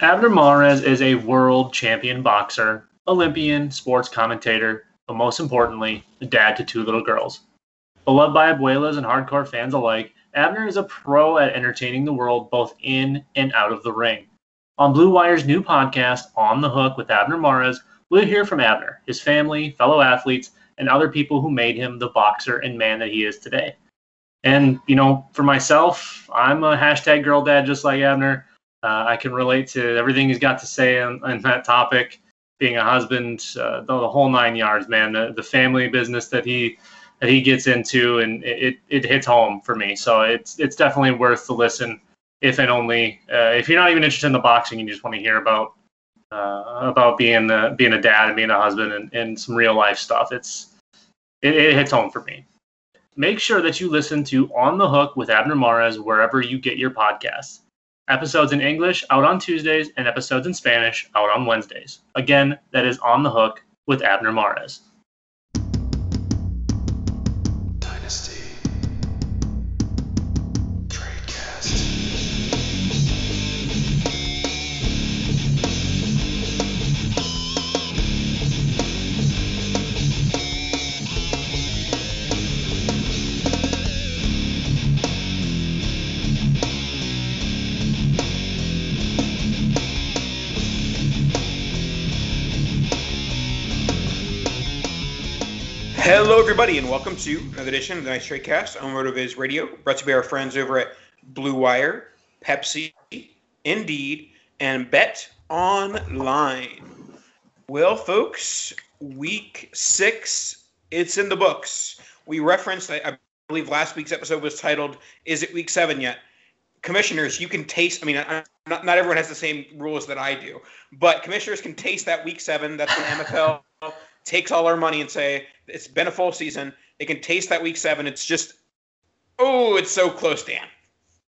Abner Mares is a world champion boxer, Olympian, sports commentator, but most importantly, a dad to two little girls. Beloved by abuelas and hardcore fans alike, Abner is a pro at entertaining the world both in and out of the ring. On Blue Wire's new podcast, On the Hook with Abner Mares, we'll hear from Abner, his family, fellow athletes, and other people who made him the boxer and man that he is today. And, you know, for myself, I'm a hashtag girl dad just like Abner. Uh, I can relate to everything he's got to say on, on that topic. Being a husband, uh, the, the, whole nine yards, man. The, the family business that he that he gets into, and it, it hits home for me. So it's it's definitely worth the listen, if and only uh, if you're not even interested in the boxing, and you just want to hear about uh, about being the being a dad and being a husband and, and some real life stuff. It's it, it hits home for me. Make sure that you listen to On the Hook with Abner Mares wherever you get your podcasts. Episodes in English out on Tuesdays and episodes in Spanish out on Wednesdays. Again, that is On the Hook with Abner Mares. Hello, everybody, and welcome to another edition of the Dynasty Trade Cast on RotoViz Radio, brought to you by our friends over at Blue Wire, Pepsi, Indeed, and Bet Online. Well, folks, week six, it's in the books. We referenced, I believe last week's episode was titled, Is It Week Seven Yet? Commissioners, you can taste, I mean, not, not everyone has the same rules that I do, but commissioners can taste that week seven. That's when MFL takes all our money and say it's been a full season. They can taste that week seven. It's just oh, it's so close, Dan.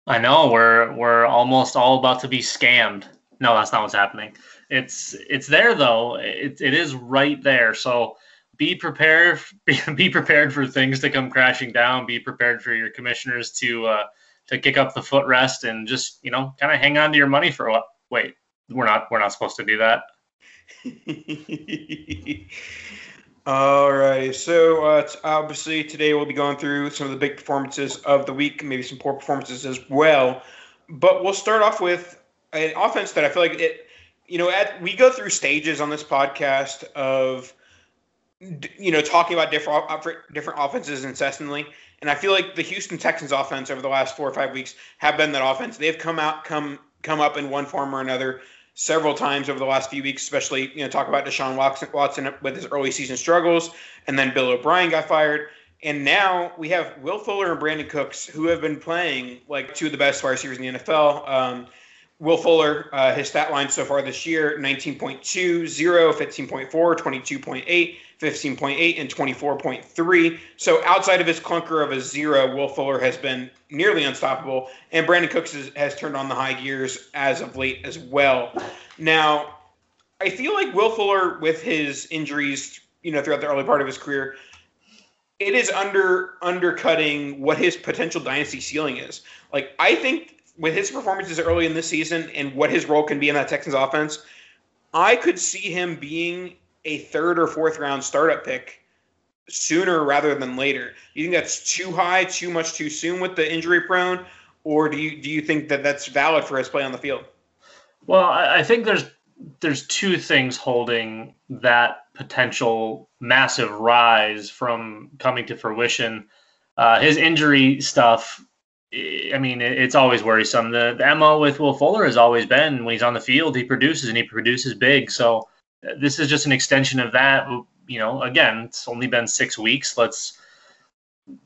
I know we're we're almost all about to be scammed. No, that's not what's happening. It's it's there though. It, it is right there. So be prepared. Be, prepared for things to come crashing down. Be prepared for your commissioners to uh, to kick up the footrest and just you know kind of hang on to your money for what? Wait, we're not we're not supposed to do that. All right. So uh, obviously today we'll be going through some of the big performances of the week, maybe some poor performances as well. But we'll start off with an offense that I feel like it. You know, at, we go through stages on this podcast of you know talking about different different offenses incessantly, and I feel like the Houston Texans offense over the last four or five weeks have been that offense. They've come out come come up in one form or another several times over the last few weeks, especially, you know, talk about Deshaun Watson, Watson with his early season struggles, and then Bill O'Brien got fired. And now we have Will Fuller and Brandin Cooks, who have been playing like two of the best wide receivers in the NFL. Um, Will Fuller, uh, his stat line so far this year 19.2, 0, 15.4, 22.8, 15.8, and 24.3. So outside of his clunker of a zero, Will Fuller has been nearly unstoppable. And Brandin Cooks has, has turned on the high gears as of late as well. Now, I feel like Will Fuller, with his injuries, you know, throughout the early part of his career, it is under undercutting what his potential dynasty ceiling is. Like I think with his performances early in this season and what his role can be in that Texans offense, I could see him being a third or fourth round startup pick sooner rather than later. Do You think that's too high, too much too soon with the injury prone, or do you do you think that that's valid for his play on the field? Well, I think there's there's two things holding that potential massive rise from coming to fruition. Uh, his injury stuff I mean, it's always worrisome. The, the MO with Will Fuller has always been when he's on the field, he produces and he produces big. So uh, this is just an extension of that. You know, again, it's only been six weeks. Let's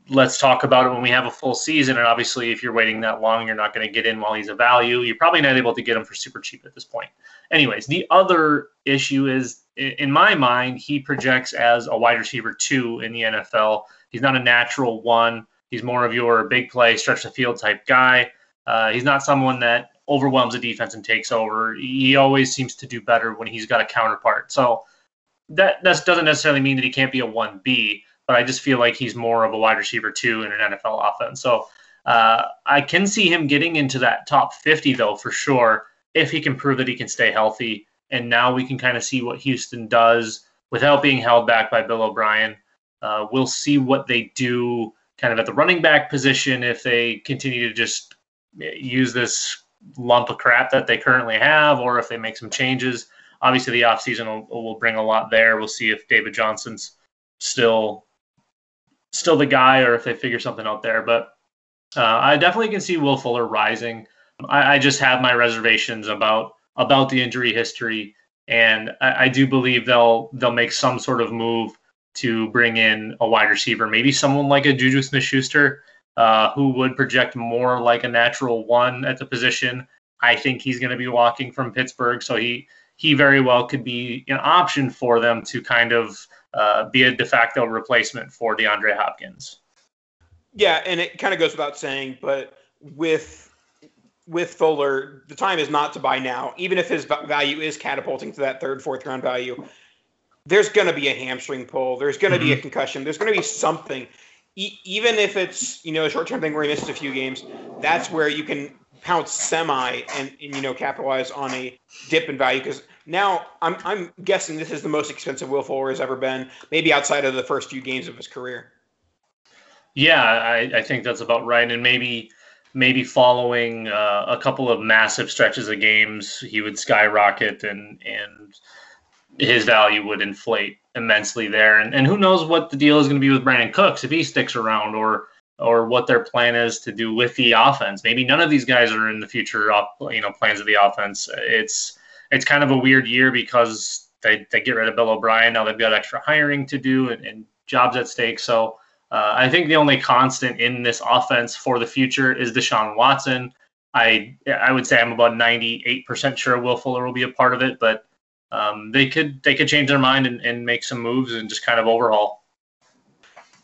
let's talk about it when we have a full season. And obviously, if you're waiting that long, you're not going to get in while he's a value. You're probably not able to get him for super cheap at this point. Anyways, the other issue is, in my mind, he projects as a wide receiver two in the NFL. He's not a natural one He's more of your big play, stretch the field type guy. Uh, he's not someone that overwhelms the defense and takes over. He always seems to do better when he's got a counterpart. So that that doesn't necessarily mean that he can't be a one B, but I just feel like he's more of a wide receiver two in an NFL offense. So uh, I can see him getting into that top 50 though for sure if he can prove that he can stay healthy. And now we can kind of see what Houston does without being held back by Bill O'Brien. Uh, we'll see what they do kind of at the running back position if they continue to just use this lump of crap that they currently have or if they make some changes. Obviously, the offseason will, will bring a lot there. We'll see if David Johnson's still still the guy or if they figure something out there. But uh, I definitely can see Will Fuller rising. I, I, just have my reservations about about the injury history, and I, I do believe they'll they'll make some sort of move to bring in a wide receiver, maybe someone like a Juju Smith Schuster, uh, who would project more like a natural one at the position. I think he's going to be walking from Pittsburgh, so he he very well could be an option for them to kind of uh, be a de facto replacement for DeAndre Hopkins. Yeah, and it kind of goes without saying, but with with Fuller, the time is not to buy now. Even if his value is catapulting to that third, fourth round value, there's going to be a hamstring pull. There's going to mm-hmm. be a mm-hmm. concussion. There's going to be something. E- even if it's you know a short term thing where he misses a few games, that's where you can pounce semi and, and you know capitalize on a dip in value because now I'm I'm guessing this is the most expensive Will Fuller has ever been, maybe outside of the first few games of his career. Yeah, I, I think that's about right, and maybe maybe following uh, a couple of massive stretches of games, he would skyrocket and and his value would inflate immensely there. And, and who knows what the deal is going to be with Brandin Cooks if he sticks around or or what their plan is to do with the offense. Maybe none of these guys are in the future you know plans of the offense. It's it's kind of a weird year because they, they get rid of Bill O'Brien. Now they've got extra hiring to do and, and jobs at stake. So uh, I think the only constant in this offense for the future is Deshaun Watson. I I would say I'm about 98% sure Will Fuller will be a part of it, but um, they could they could change their mind and, and make some moves and just kind of overhaul.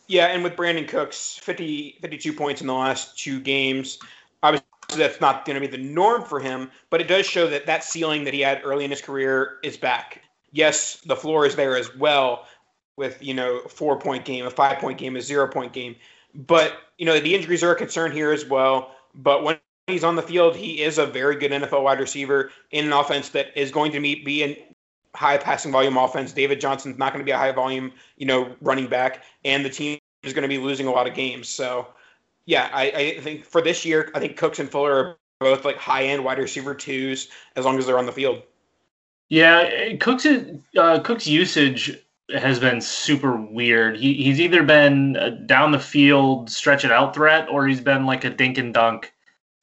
Yeah, and with Brandin Cooks, 50, 52 points in the last two games. Obviously, that's not going to be the norm for him, but it does show that that ceiling that he had early in his career is back. Yes, the floor is there as well with, you know, four point game, a five point game, a zero point game. But, you know, the injuries are a concern here as well. But when he's on the field, he is a very good NFL wide receiver in an offense that is going to be in, high passing volume offense. David Johnson's not going to be a high volume, you know, running back, and the team is going to be losing a lot of games. So, yeah, I, I think for this year, I think Cooks and Fuller are both like high end wide receiver twos as long as they're on the field. Yeah, Cooks uh, Cooks usage has been super weird. He, he's either been down the field stretch it out threat, or he's been like a dink and dunk.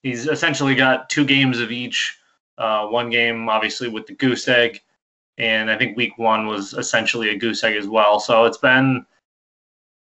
He's essentially got two games of each. Uh, one game, obviously, with the goose egg, and I think week one was essentially a goose egg as well. So it's been,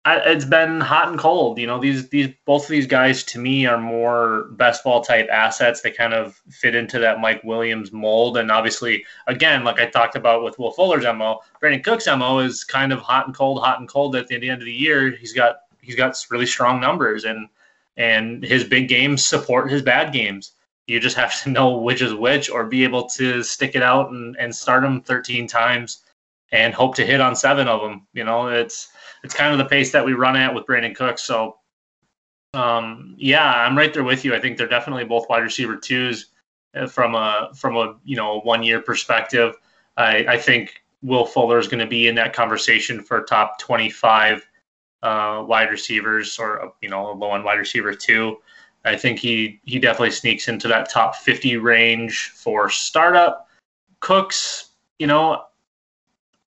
it's been hot and cold. You know, these these both of these guys to me are more best ball type assets. They kind of fit into that Mike Williams mold. And obviously, again, like I talked about with Will Fuller's mo, Brandin Cook's mo is kind of hot and cold, hot and cold. At the end of the year, he's got he's got really strong numbers, and and his big games support his bad games. You just have to know which is which, or be able to stick it out and and start them 13 times and hope to hit on seven of them. You know, it's it's kind of the pace that we run at with Brandin Cooks. So, um, yeah, I'm right there with you. I think they're definitely both wide receiver twos uh, from a from a you know one year perspective. I, I think Will Fuller is going to be in that conversation for top 25 uh, wide receivers or you know a low end wide receiver too. I think he he definitely sneaks into that top 50 range for startup. Cooks, you know,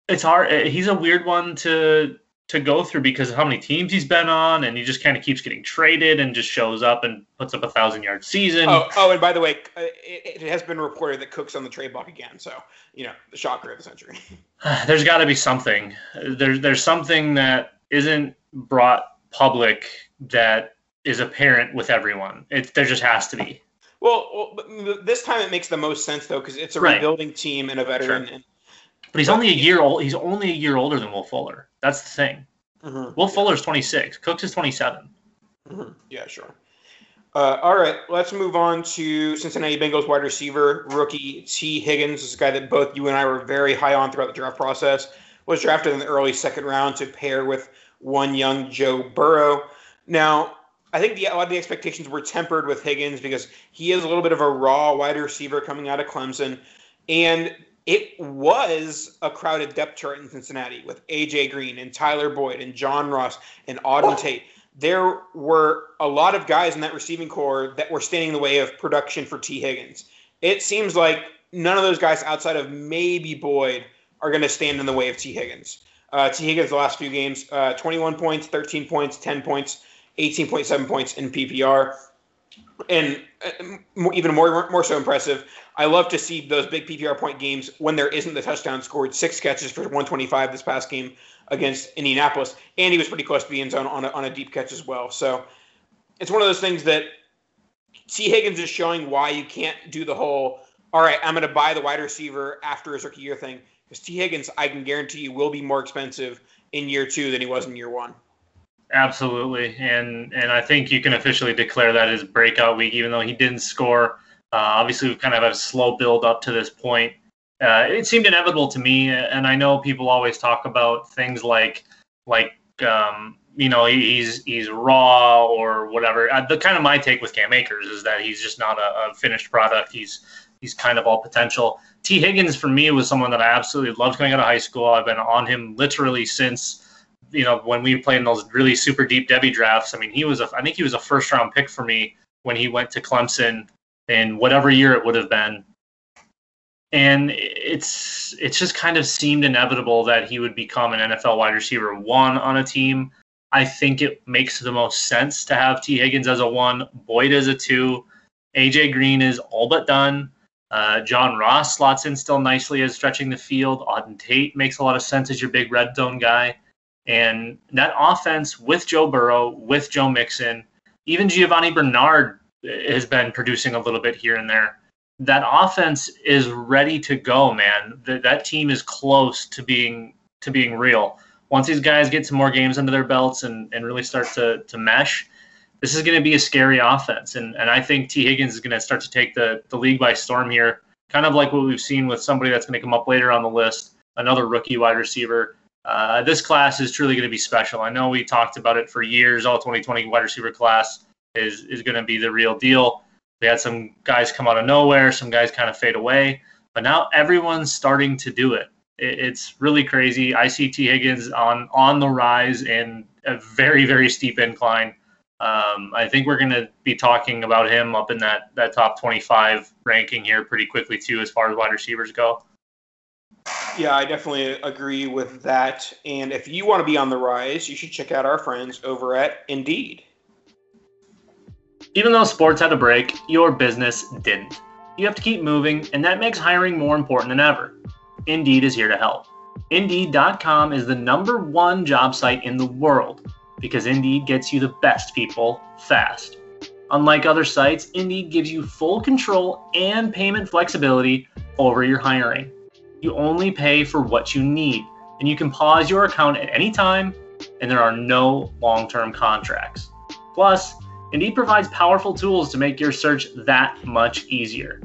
it's hard. He's a weird one to to go through because of how many teams he's been on, and he just kind of keeps getting traded and just shows up and puts up a thousand yard season. Oh, oh, and by the way, uh, it, it has been reported that Cook's on the trade block again. So you know, the shocker of the century. there's got to be something. There's there's something that isn't brought public that is apparent with everyone. It there just has to be. Well, well this time it makes the most sense though because it's a right. rebuilding team and a veteran, sure. and but he's only a year old. He's only a year older than Will Fuller. That's the thing. Mm-hmm. Will Fuller is 26. Cooks is 27. Mm-hmm. Yeah, sure. Uh, all right, let's move on to Cincinnati Bengals wide receiver rookie Tee Higgins. This is a guy that both you and I were very high on throughout the draft process. Was drafted in the early second round to pair with one young Joe Burrow. Now, I think the, a lot of the expectations were tempered with Higgins because he is a little bit of a raw wide receiver coming out of Clemson, and it was a crowded depth chart in Cincinnati with AJ Green and Tyler Boyd and John Ross and Auden Tate. There were a lot of guys in that receiving corps that were standing in the way of production for Tee Higgins. It seems like none of those guys outside of maybe Boyd are going to stand in the way of Tee Higgins. Uh, Tee Higgins, the last few games, uh, 21 points, 13 points, 10 points, 18.7 points in PPR. And uh, even more, more so impressive, I love to see those big PPR point games when there isn't the touchdown scored. Six catches for 125 this past game against Indianapolis, and he was pretty close to the end zone on a, on a deep catch as well. So it's one of those things that Tee Higgins is showing why you can't do the whole, all right, I'm going to buy the wide receiver after his rookie year thing. Because Tee Higgins, I can guarantee you, will be more expensive in year two than he was in year one. Absolutely, and and I think you can officially declare that his breakout week, even though he didn't score uh, obviously, we've kind of had a slow build up to this point. Uh, it seemed inevitable to me, and I know people always talk about things like like um, you know he's he's raw or whatever. Uh, the kind of my take with Cam Akers is that he's just not a, a, finished product. He's he's kind of all potential. Tee Higgins for me was someone that I absolutely loved coming out of high school. I've been on him literally since you know when we played in those really super deep devy drafts. I mean, he was a I think he was a first round pick for me when he went to Clemson in whatever year it would have been. And it's it's just kind of seemed inevitable that he would become an NFL wide receiver one on a team. I think it makes the most sense to have Tee Higgins as a one, Boyd as a two, AJ Green is all but done. Uh, John Ross slots in still nicely as stretching the field. Auden Tate makes a lot of sense as your big red zone guy. And that offense with Joe Burrow, with Joe Mixon, even Giovani Bernard has been producing a little bit here and there. That offense is ready to go, man. That that team is close to being to being real. Once these guys get some more games under their belts and, and really start to, to mesh, this is going to be a scary offense. And, and I think Tee Higgins is going to start to take the, the league by storm here, kind of like what we've seen with somebody that's going to come up later on the list, another rookie wide receiver. Uh, this class is truly going to be special. I know we talked about it for years, all 2020 wide receiver class is is going to be the real deal. We had some guys come out of nowhere, some guys kind of fade away, but now everyone's starting to do it. it it's really crazy. I see Tee Higgins on on the rise and a very very steep incline. Um, I think we're going to be talking about him up in that that top 25 ranking here pretty quickly too, as far as wide receivers go. Yeah, I definitely agree with that. And if you want to be on the rise, you should check out our friends over at Indeed. Even though sports had a break, your business didn't. You have to keep moving, and that makes hiring more important than ever. Indeed is here to help. Indeed.com is the number one job site in the world. because Indeed gets you the best people fast. Unlike other sites, Indeed gives you full control and payment flexibility over your hiring. You only pay for what you need, and you can pause your account at any time, and there are no long term contracts. Plus, Indeed provides powerful tools to make your search that much easier,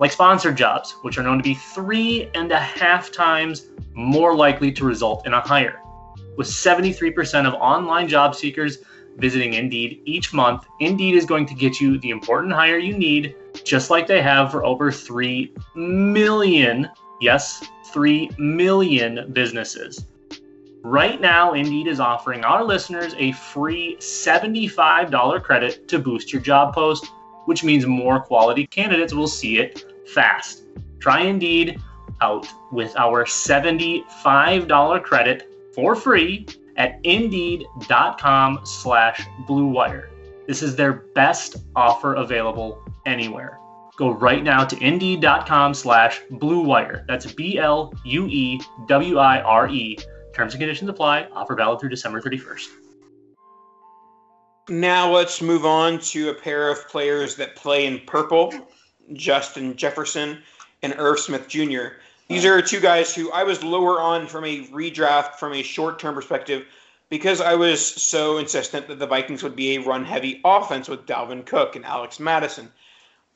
like sponsored jobs, which are known to be three and a half times more likely to result in a hire. With 73% of online job seekers visiting Indeed each month, Indeed is going to get you the important hire you need, just like they have for over 3 million, yes, 3 million businesses. Right now, Indeed is offering our listeners a free $75 credit to boost your job post, which means more quality candidates will see it fast. Try Indeed out with our $75 credit for free at indeed.com slash bluewire. This is their best offer available anywhere. Go right now to indeed.com slash blue wire. That's B-L-U-E-W-I-R-E. Terms and conditions apply. Offer valid through December 31st. Now let's move on to a pair of players that play in purple, Justin Jefferson and Irv Smith Jr. These are two guys who I was lower on from a redraft from a short term perspective because I was so insistent that the Vikings would be a run heavy offense with Dalvin Cook and Alex Mattison.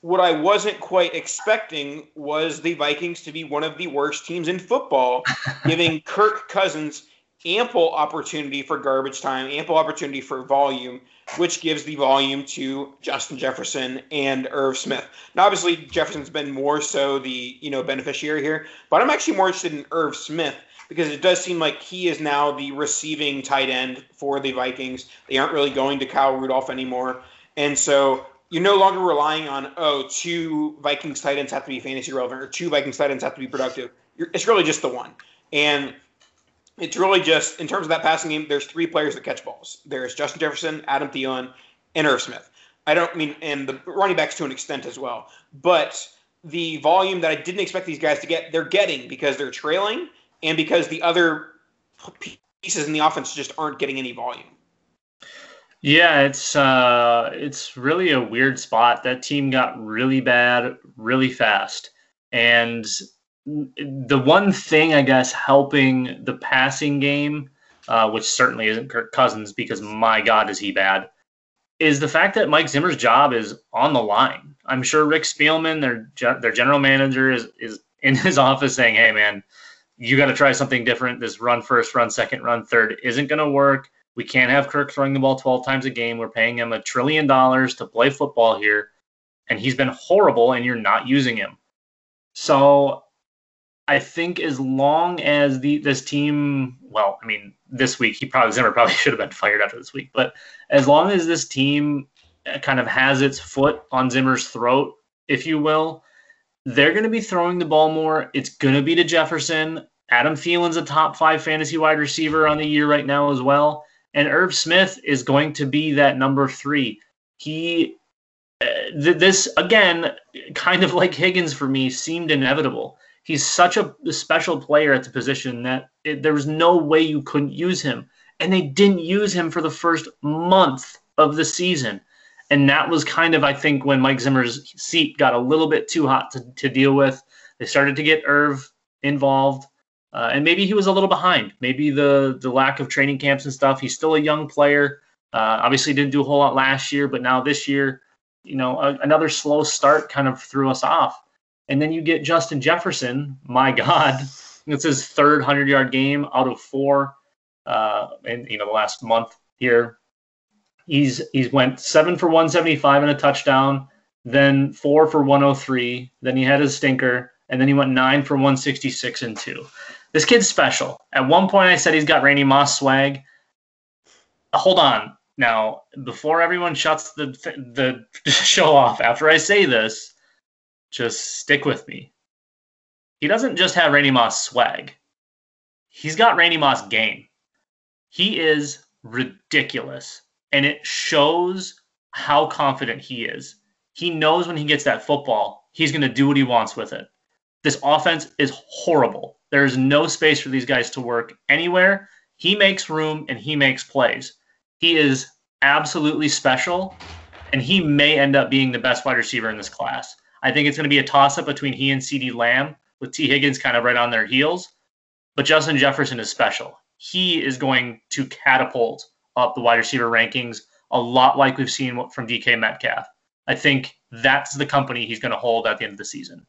What I wasn't quite expecting was the Vikings to be one of the worst teams in football, giving Kirk Cousins ample opportunity for garbage time, ample opportunity for volume, which gives the volume to Justin Jefferson and Irv Smith. Now, obviously, Jefferson's been more so the you know beneficiary here, but I'm actually more interested in Irv Smith because it does seem like he is now the receiving tight end for the Vikings. They aren't really going to Kyle Rudolph anymore, and so you're no longer relying on oh two Vikings tight ends have to be fantasy relevant or two Vikings tight ends have to be productive. You're, it's really just the one, and it's really just in terms of that passing game. There's three players that catch balls. There's Justin Jefferson, Adam Thielen, and Irv Smith. I don't mean and the running backs to an extent as well, but the volume that I didn't expect these guys to get, they're getting because they're trailing and because the other pieces in the offense just aren't getting any volume. Yeah, it's uh, it's really a weird spot. That team got really bad really fast, and the one thing I guess helping the passing game, uh, which certainly isn't Kirk Cousins because my God is he bad, is the fact that Mike Zimmer's job is on the line. I'm sure Rick Spielman, their their general manager, is is in his office saying, "Hey, man, you got to try something different. This run first, run second, run third isn't going to work. We can't have Kirk throwing the ball 12 times a game. We're paying him a trillion dollars to play football here, and he's been horrible, and you're not using him." So I think as long as the this team, well, I mean, this week he probably Zimmer probably should have been fired after this week, but as long as this team uh, kind of has its foot on Zimmer's throat, if you will, they're going to be throwing the ball more. It's going to be to Jefferson. Adam Thielen's a top five fantasy wide receiver on the year right now as well, and Irv Smith is going to be that number three. He uh, th- this again, kind of like Higgins for me, seemed inevitable he's such a, special player at the position that it, there was no way you couldn't use him. And they didn't use him for the first month of the season. And that was kind of, I think, when Mike Zimmer's seat got a little bit too hot to, to deal with. They started to get Irv involved. Uh, and maybe he was a little behind. Maybe the the lack of training camps and stuff. He's still a young player. Uh, obviously, didn't do a whole lot last year, but now this year, you know, a, another slow start kind of threw us off. And then you get Justin Jefferson. My God, it's his third hundred yard game out of four, uh, in you know the last month here. He's he's went seven for one seventy five and a touchdown, then four for one hundred three. Then he had his stinker, and then he went nine for one sixty six and two. This kid's special. At one point, I said he's got Randy Moss swag. Uh, hold on now, before everyone shuts the the show off. After I say this, just stick with me. He doesn't just have Randy Moss swag. He's got Randy Moss game. He is ridiculous. And it shows how confident he is. He knows when he gets that football, he's going to do what he wants with it. This offense is horrible. There's no space for these guys to work anywhere. He makes room and he makes plays. He is absolutely special, and he may end up being the best wide receiver in this class. I think it's going to be a toss up between he and CeeDee Lamb, with Tee Higgins kind of right on their heels. But Justin Jefferson is special. He is going to catapult up the wide receiver rankings a lot like we've seen from DK Metcalf. I think that's the company he's going to hold at the end of the season.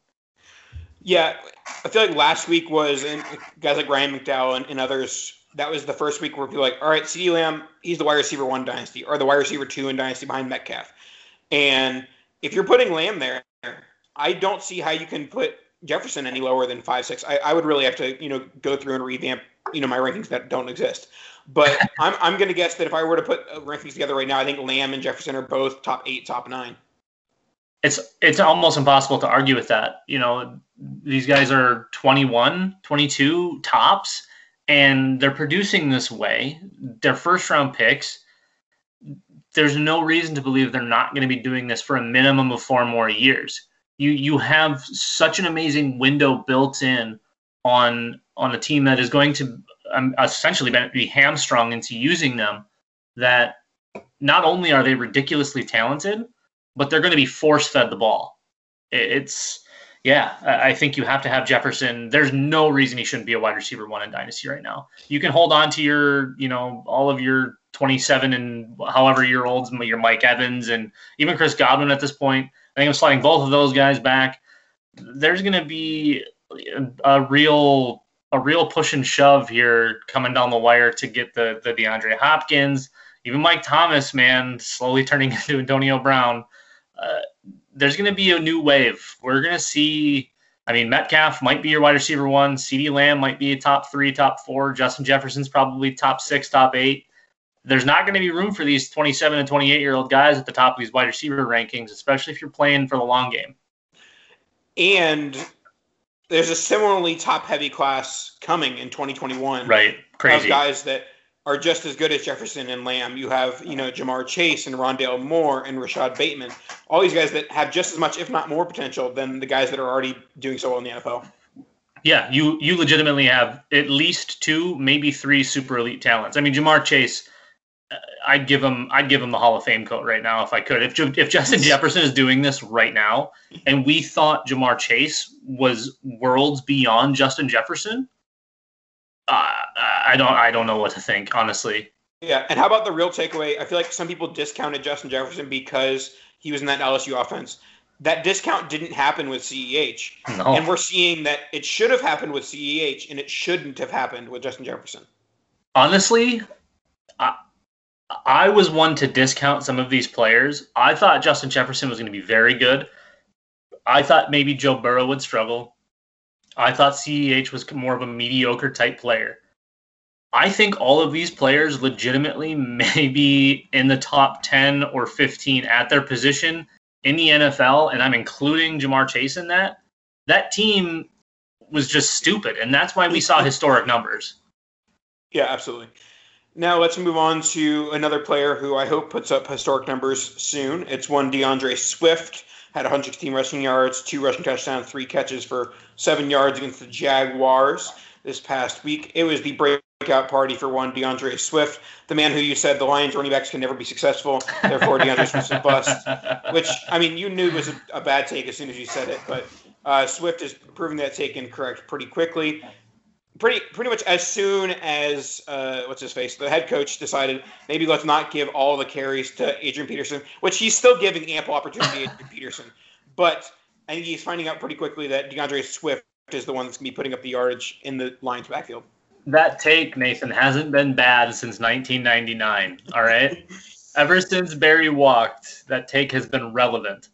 Yeah, I feel like last week was, and guys like Ryan McDowell and, and others, that was the first week where people were like, all right, CeeDee Lamb, he's the wide receiver one dynasty, or the wide receiver two in dynasty behind Metcalf. And if you're putting Lamb there, I don't see how you can put Jefferson any lower than five six. I, I would really have to you know go through and revamp you know my rankings that don't exist. But I'm I'm going to guess that if I were to put uh, rankings together right now, I think Lamb and Jefferson are both top eight, top nine. It's it's almost impossible to argue with that. You know, these guys are 21, 22 tops, and they're producing this way. They're first round picks. There's no reason to believe they're not going to be doing this for a minimum of four more years you you have such an amazing window built in on on a team that is going to um, essentially be hamstrung into using them that not only are they ridiculously talented but they're going to be force fed the ball. It's yeah i think you have to have jefferson. There's no reason he shouldn't be a wide receiver one in dynasty right now. You can hold on to your you know all of your 27 and however year olds your mike evans and even chris godwin at this point. I think I'm sliding both of those guys back. There's going to be a real a real push and shove here coming down the wire to get the the DeAndre Hopkins, even Mike Thomas, man, slowly turning into Antonio Brown. Uh, there's going to be a new wave. We're going to see. I mean, Metcalf might be your wide receiver one. CeeDee Lamb might be a top three, top four. Justin Jefferson's probably top six, top eight there's not going to be room for these 27 and 28 year old guys at the top of these wide receiver rankings, especially if you're playing for the long game. And there's a similarly top heavy class coming in 2021. Right. Crazy. Of guys that are just as good as Jefferson and Lamb. You have, you know, Ja'Marr Chase and Rondale Moore and Rashod Bateman. All these guys that have just as much, if not more, potential than the guys that are already doing so well in the NFL. Yeah, you you legitimately have at least two, maybe three super elite talents. I mean, Ja'Marr Chase uh, I'd give him I'd give him the Hall of Fame coat right now if I could. If if Justin Jefferson is doing this right now, and we thought Ja'Marr Chase was worlds beyond Justin Jefferson, uh, I don't I don't know what to think honestly. Yeah, and how about the real takeaway? I feel like some people discounted Justin Jefferson because he was in that LSU offense. That discount didn't happen with CEH, no. and we're seeing that it should have happened with CEH, and it shouldn't have happened with Justin Jefferson. Honestly, I, I was one to discount some of these players. I thought Justin Jefferson was going to be very good. I thought maybe Joe Burrow would struggle. I thought CEH was more of a mediocre type player. I think all of these players legitimately may be in the top 10 or 15 at their position in the NFL, and I'm including Ja'Marr Chase in that. That team was just stupid, and that's why we saw historic numbers. Yeah, absolutely. Now let's move on to another player who I hope puts up historic numbers soon. It's one D'Andre Swift had 116 rushing yards, two rushing touchdowns, three catches for seven yards against the Jaguars this past week. It was the breakout party for one D'Andre Swift, the man who you said the Lions running backs can never be successful, therefore D'Andre Swift's a bust. Which I mean, you knew was a, a bad take as soon as you said it, but uh, Swift is proving that take incorrect pretty quickly pretty pretty much as soon as uh, what's his face, the head coach decided maybe let's not give all the carries to Adrian Peterson, which he's still giving ample opportunity to Adrian Peterson, but I think he's finding out pretty quickly that D'Andre Swift is the one that's gonna be putting up the yardage in the Lions backfield. That take, Nathan, hasn't been bad since 1999. All right. Ever since Barry walked, that take has been relevant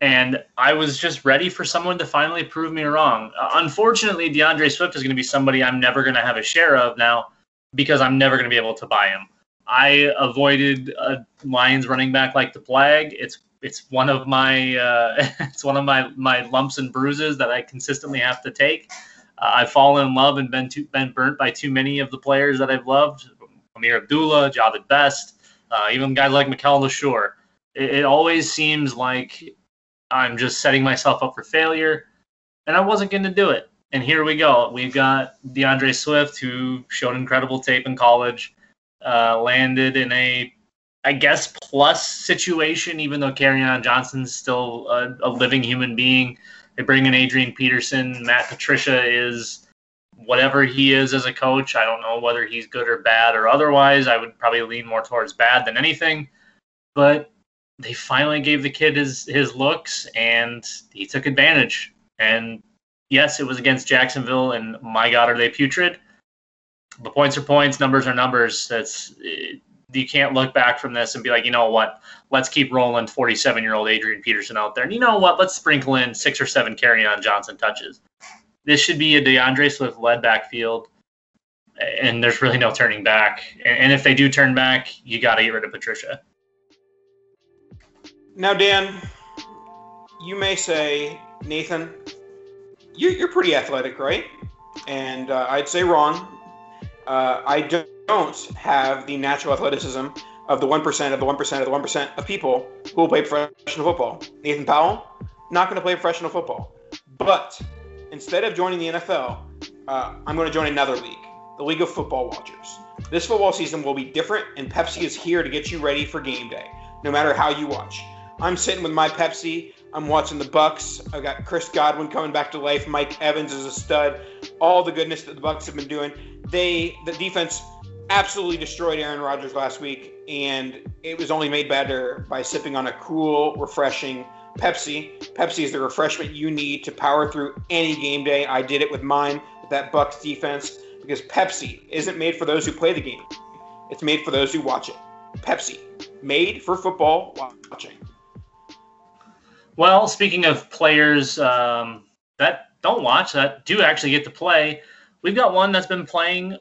and I was just ready for someone to finally prove me wrong. Uh, unfortunately, D'Andre Swift is going to be somebody I'm never going to have a share of now because I'm never going to be able to buy him. I avoided a Lions running back like the plague. It's it's one of my uh, it's one of my my lumps and bruises that I consistently have to take. Uh, I've fallen in love and been too, been burnt by too many of the players that I've loved. Ameer Abdullah, Jahvid Best, uh, even guys like Mikel Leshoure. It, it always seems like I'm just setting myself up for failure. And I wasn't going to do it. And here we go. We've got D'Andre Swift, who showed incredible tape in college. uh, landed in a, I guess, plus situation, even though Kerryon Johnson's still a, a living human being. They bring in Adrian Peterson. Matt Patricia is whatever he is as a coach. I don't know whether he's good or bad or otherwise. I would probably lean more towards bad than anything. But they finally gave the kid his his looks and he took advantage. And yes, it was against Jacksonville and my god are they putrid. But points are points, numbers are numbers. That's you can't look back from this and be like, you know what? Let's keep rolling 47 year old Adrian Peterson out there. And you know what? Let's sprinkle in six or seven Kerryon Johnson touches. This should be a D'Andre Swift led backfield, and there's really no turning back. And, if they do turn back, you got to get rid of Patricia. Now, Dan, you may say, Nathan, you're, you're pretty athletic, right? And uh, I'd say wrong. Uh, I don't have the natural athleticism of the 1% of the 1% of the 1% of people who will play professional football. Nathan Powell, not going to play professional football. But instead of joining the NFL, uh, I'm going to join another league, the League of Football Watchers. This football season will be different, and Pepsi is here to get you ready for game day, no matter how you watch. I'm sitting with my Pepsi. I'm watching the Bucks. I've got Chris Godwin coming back to life. Mike Evans is a stud. All the goodness that the Bucks have been doing. They the defense absolutely destroyed Aaron Rodgers last week, and it was only made better by sipping on a cool, refreshing Pepsi. Pepsi is the refreshment you need to power through any game day. I did it with mine with that Bucks defense because Pepsi isn't made for those who play the game. It's made for those who watch it. Pepsi, made for football while watching. Well, speaking of players um, that don't watch, that do actually get to play, we've got one that's been playing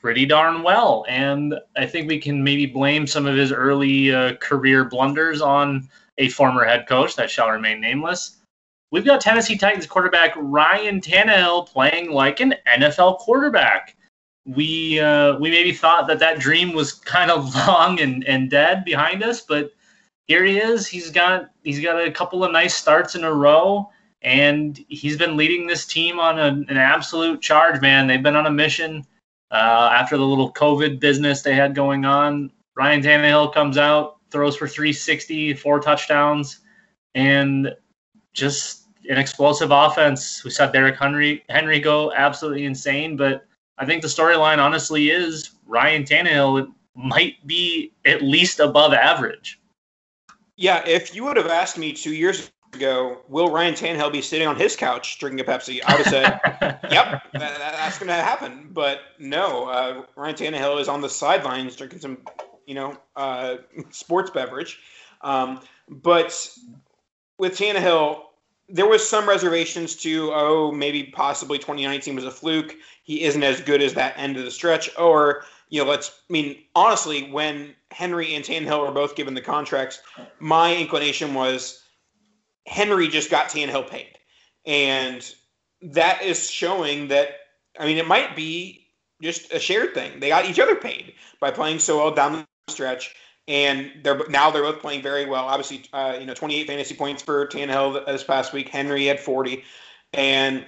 pretty darn well. And I think we can maybe blame some of his early uh, career blunders on a former head coach that shall remain nameless. We've got Tennessee Titans quarterback Ryan Tannehill playing like an NFL quarterback. We uh, we maybe thought that that dream was kind of long and, and dead behind us, but here he is. He's got he's got a couple of nice starts in a row, and he's been leading this team on a, an absolute charge. Man, they've been on a mission uh, after the little COVID business they had going on. Ryan Tannehill comes out, throws for 360, four touchdowns, and just an explosive offense. We saw Derrick Henry Henry go absolutely insane, but I think the storyline honestly is Ryan Tannehill might be at least above average. Yeah, if you would have asked me two years ago, will Ryan Tannehill be sitting on his couch drinking a Pepsi? I would have said, yep, that, that's going to happen. But no, uh, Ryan Tannehill is on the sidelines drinking some, you know, uh, sports beverage. Um, but with Tannehill, there was some reservations to, oh, maybe possibly 2019 was a fluke. He isn't as good as that end of the stretch. Or you know, let's, I mean, honestly, when Henry and Tannehill were both given the contracts, my inclination was Henry just got Tannehill paid. And that is showing that, I mean, it might be just a shared thing. They got each other paid by playing so well down the stretch. And they're now they're both playing very well. Obviously, uh, you know, 28 fantasy points for Tannehill this past week. Henry had 40, and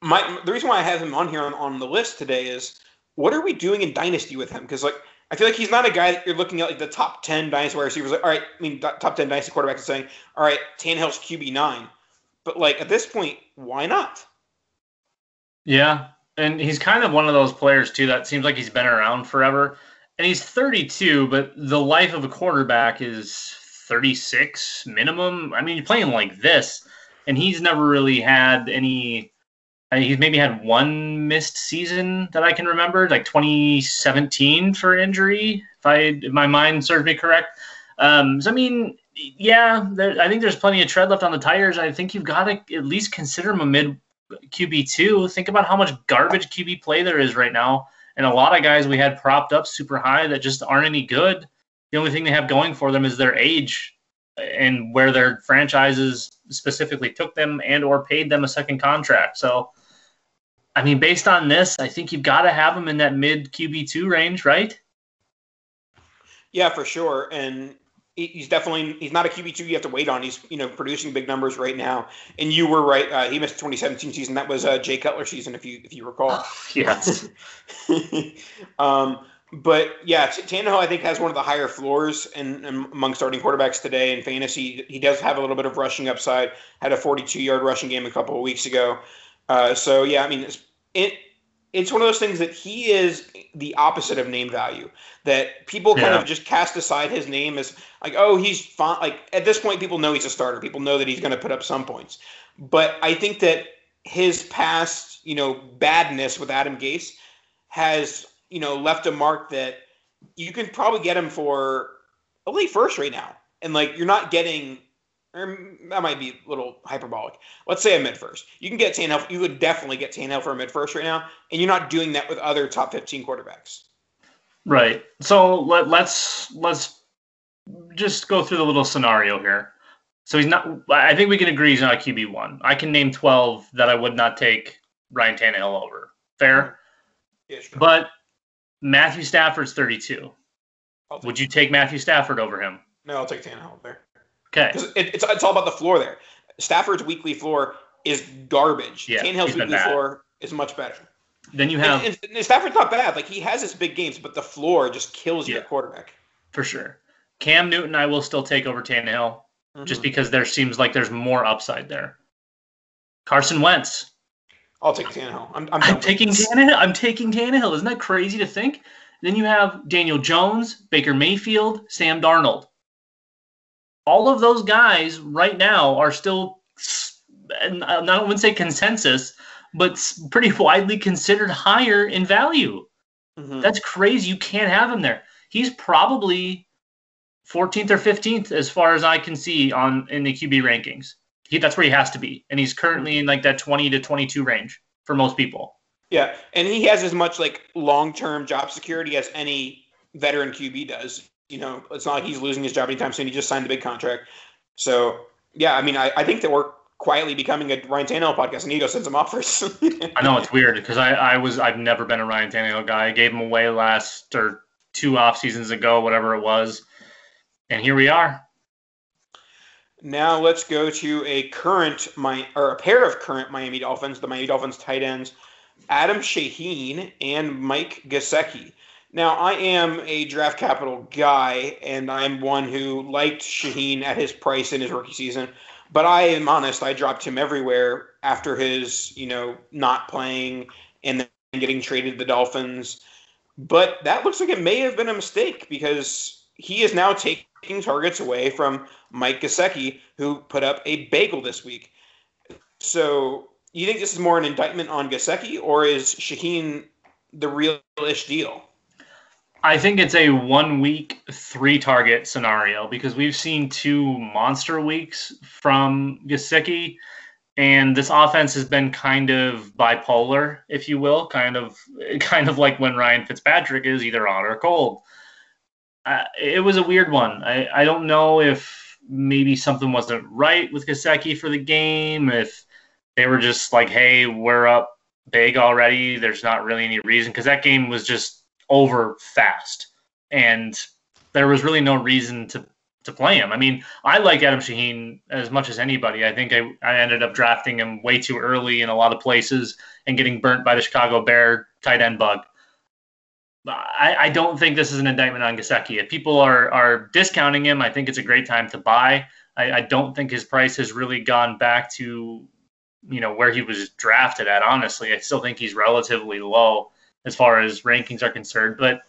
my the reason why I have him on here on, on the list today is what are we doing in Dynasty with him? Because like I feel like he's not a guy that you're looking at like the top ten Dynasty wide receivers. Like, all right, I mean top ten Dynasty quarterbacks and saying, all right, Tannehill's QB nine, but like at this point, why not? Yeah, and he's kind of one of those players too that seems like he's been around forever. And he's 32, but the life of a quarterback is 36 minimum. I mean, you're playing like this, and he's never really had any he's maybe had one missed season that I can remember, like 2017 for injury, if I if my mind serves me correct. Um, so I mean, yeah, there, I think there's plenty of tread left on the tires. I think you've got to at least consider him a mid QB two. Think about how much garbage QB play there is right now, and a lot of guys we had propped up super high that just aren't any good. The only thing they have going for them is their age and where their franchises specifically took them and or paid them a second contract. So I mean, based on this, I think you've got to have him in that mid QB two range, right? Yeah, for sure. And he's definitely he's not a QB two you have to wait on. He's you know producing big numbers right now. And you were right. Uh, he missed the 2017 season. That was uh, Jay Cutler season, if you if you recall. yes. um, But yeah, Tannehill I think has one of the higher floors in, in, among starting quarterbacks today in fantasy. He does have a little bit of rushing upside. Had a 42 yard rushing game a couple of weeks ago. Uh, so yeah, I mean, it's, it it's one of those things that he is the opposite of name value. That people kind yeah. of just cast aside his name as like, oh, he's fine. Like at this point, people know he's a starter. People know that he's going to put up some points. But I think that his past, you know, badness with Adam Gase has you know, left a mark that you can probably get him for a late first right now. And like you're not getting or that might be a little hyperbolic. Let's say a mid first. You can get Tannehill. You would definitely get Tannehill for a mid first right now, and you're not doing that with other top 15 quarterbacks. Right. So let, let's let's just go through the little scenario here. So he's not. I think we can agree he's not a QB one. I can name 12 that I would not take Ryan Tannehill over. Fair. Yeah, sure. But Matthew Stafford's 32. Would you take Matthew Stafford over him? No, I'll take Tannehill over there. Okay. Because it, it's, it's all about the floor there. Stafford's weekly floor is garbage. Yeah, Tannehill's weekly floor is much better. Then you have. And, and, Stafford's not bad. Like, he has his big games, but the floor just kills yeah, your quarterback. For sure. Cam Newton, I will still take over Tannehill mm-hmm. just because there seems like there's more upside there. Carson Wentz, I'll take Tannehill. I'm, I'm, I'm taking Tannehill. I'm taking Tannehill. Isn't that crazy to think? Then you have Daniel Jones, Baker Mayfield, Sam Darnold. All of those guys right now are still, and I wouldn't say consensus, but pretty widely considered higher in value. Mm-hmm. That's crazy. You can't have him there. He's probably 14th or 15th as far as I can see on in the QB rankings he, that's where he has to be, and he's currently in like that 20 to 22 range for most people. Yeah, and he has as much like long-term job security as any veteran QB does. You know, it's not like he's losing his job anytime soon. He just signed a big contract. So yeah, I mean, I, I think that we're quietly becoming a Ryan Tannehill podcast. I need to go send some offers. I know it's weird because I, I was I've never been a Ryan Tannehill guy. I gave him away last or two off seasons ago, whatever it was, and here we are. Now let's go to a current my or a pair of current Miami Dolphins, the Miami Dolphins tight ends, Adam Shaheen and Mike Gesicki. Now I am a draft capital guy, and I'm one who liked Shaheen at his price in his rookie season. But I am honest, I dropped him everywhere after his, you know, not playing and then getting traded to the Dolphins. But that looks like it may have been a mistake because he is now taking targets away from Mike Gesicki, who put up a bagel this week. So, you think this is more an indictment on Gesicki, or is Shaheen the real-ish deal? I think it's a one week, three target scenario because we've seen two monster weeks from Gesicki, and this offense has been kind of bipolar, if you will, kind of kind of like when Ryan Fitzpatrick is either hot or cold. Uh, it was a weird one. I, I don't know if maybe something wasn't right with Gesicki for the game, if they were just like, hey, we're up big already, there's not really any reason, because that game was just over fast. And there was really no reason to, to play him. I mean, I like Adam Shaheen as much as anybody. I think I, I ended up drafting him way too early in a lot of places and getting burnt by the Chicago Bear tight end bug. I, I, don't think this is an indictment on Gesicki. If people are are discounting him, I think it's a great time to buy. I, I, don't think his price has really gone back to, you know, where he was drafted at. Honestly, I still think he's relatively low as far as rankings are concerned. But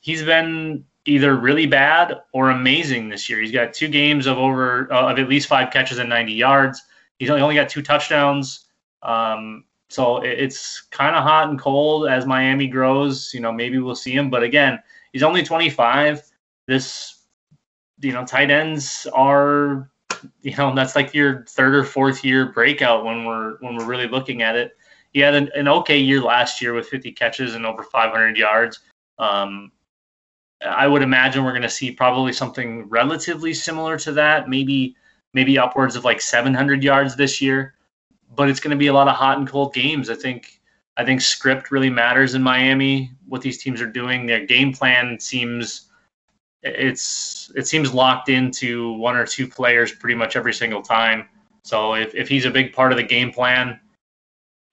he's been either really bad or amazing this year. He's got two games of over uh, of at least five catches and 90 yards. He's only, got two touchdowns. Um, so it's kind of hot and cold as Miami grows. You know, maybe we'll see him, but again, he's only 25. This, you know, tight ends are, you know, that's like your third or fourth year breakout when we're when we're really looking at it. He had an, an okay year last year with 50 catches and over 500 yards. Um, I would imagine we're going to see probably something relatively similar to that, maybe maybe upwards of like 700 yards this year but it's going to be a lot of hot and cold games. I think I think script really matters in Miami. What these teams are doing, their game plan seems it's it seems locked into one or two players pretty much every single time. So if, if he's a big part of the game plan,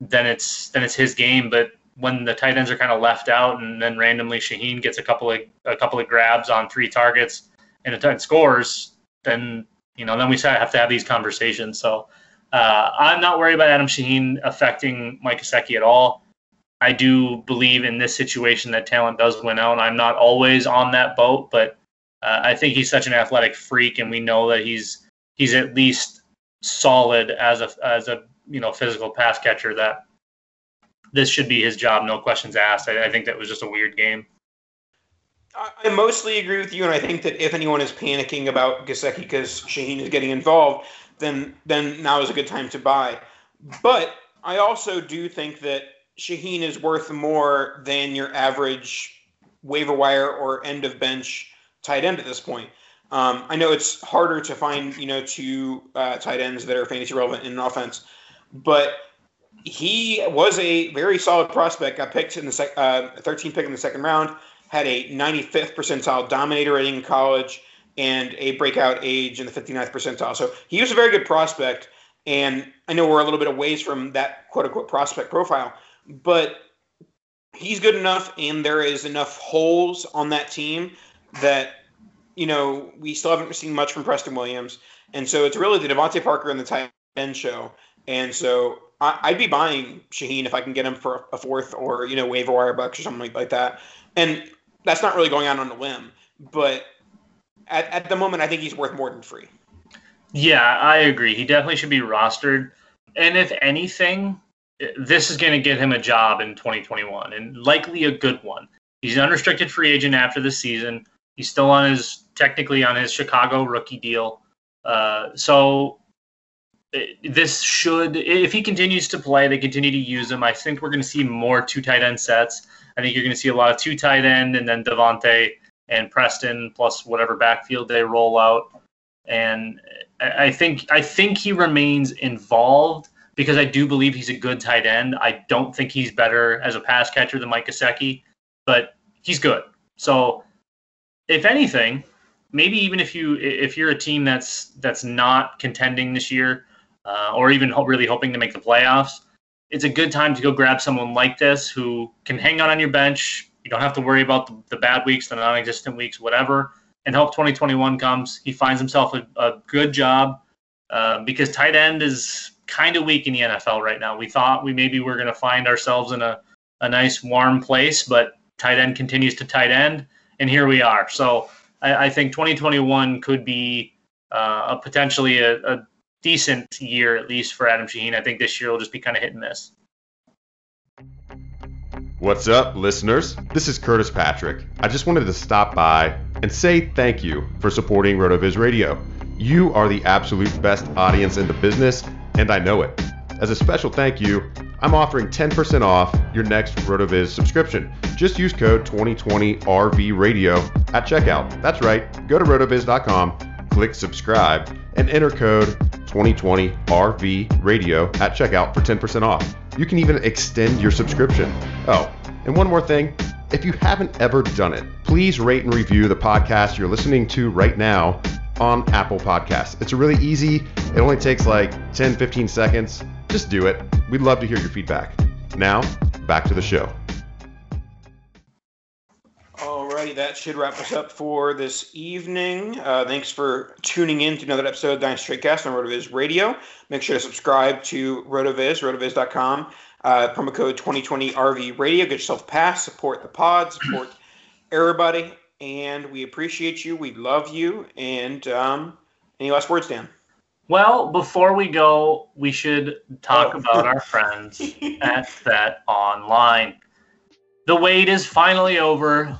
then it's then it's his game. But when the tight ends are kind of left out, and then randomly Shaheen gets a couple of a couple of grabs on three targets and a scores, then you know then we have to have these conversations. So uh, I'm not worried about Adam Shaheen affecting Mike Gesicki at all. I do believe in this situation that talent does win out. I'm not always on that boat, but uh, I think he's such an athletic freak, and we know that he's he's at least solid as a as a you know physical pass catcher. That this should be his job, no questions asked. I, I think that was just a weird game. I mostly agree with you, and I think that if anyone is panicking about Gesicki because Shaheen is getting involved, then then now is a good time to buy. But I also do think that Shaheen is worth more than your average waiver wire or end of bench tight end at this point. Um, I know it's harder to find, you know, two uh, tight ends that are fantasy relevant in an offense, but he was a very solid prospect. Got picked in the sec- uh, 13th pick in the second round. Had a 95th percentile dominator rating in college and a breakout age in the 59th percentile. So he was a very good prospect. And I know we're a little bit away from that quote unquote prospect profile, but he's good enough, and there is enough holes on that team that you know we still haven't seen much from Preston Williams, and so it's really the DeVante Parker and the tight end show. And so I, would be buying Shaheen if I can get him for a fourth or you know waiver wire bucks or something like, that. And that's not really going out on a limb, but at, at the moment, I think he's worth more than free. Yeah, I agree. He definitely should be rostered. And if anything, this is going to get him a job in 2021 and likely a good one. He's an unrestricted free agent after the season. He's still on his technically on his Chicago rookie deal. Uh, so this should, if he continues to play, they continue to use him. I think we're going to see more two tight end sets. I think you're going to see a lot of two tight end and then DeVante and Preston plus whatever backfield they roll out. And I think I think he remains involved because I do believe he's a good tight end. I don't think he's better as a pass catcher than Mike Gesicki, but he's good. So, if anything, maybe even if you if you're a team that's that's not contending this year, uh, or even ho- really hoping to make the playoffs, it's a good time to go grab someone like this who can hang out on your bench. You don't have to worry about the, the bad weeks, the non-existent weeks, whatever, and hope 2021 comes. He finds himself a, a good job uh, because tight end is kind of weak in the NFL right now. We thought we maybe were going to find ourselves in a, a nice warm place, but tight end continues to tight end, and here we are. So I, I think 2021 could be uh, a potentially a, a, decent year at least for Adam Shaheen. I think this year will just be kind of hit and miss. What's up, listeners? This is Curtis Patrick. I just wanted to stop by and say thank you for supporting RotoViz Radio. You are the absolute best audience in the business and I know it. As a special thank you, I'm offering 10% off your next RotoViz subscription. Just use code 2020RV Radio at checkout. That's right. Go to rotoviz.com, click subscribe, and enter code 2020RV Radio at checkout for 10% off. You can even extend your subscription. Oh, and one more thing. If you haven't ever done it, please rate and review the podcast you're listening to right now on Apple Podcasts. It's really easy. It only takes like 10, 15 seconds. Just do it. We'd love to hear your feedback. Now, back to the show. Alrighty, that should wrap us up for this evening. Uh, thanks for tuning in to another episode of Dynasty Cast on RotoViz Radio. Make sure to subscribe to RotoViz, rotoviz.com. Uh, promo code 2020RV Radio. Get yourself a pass. Support the pod. Support everybody and we appreciate you. We love you. And um, any last words, Dan? Well, before we go, we should talk oh. about our friends at BetOnline. The wait is finally over.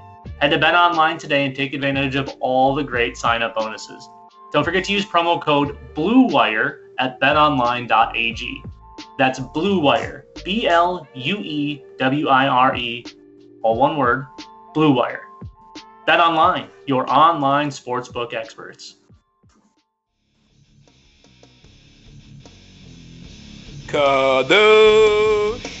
Head to BetOnline today and take advantage of all the great sign up bonuses. Don't forget to use promo code BLUEWIRE at betonline.ag. That's Blue Wire. B L U E W I R E, all one word, Blue Wire. Bet online, your online sportsbook experts. Kadosh.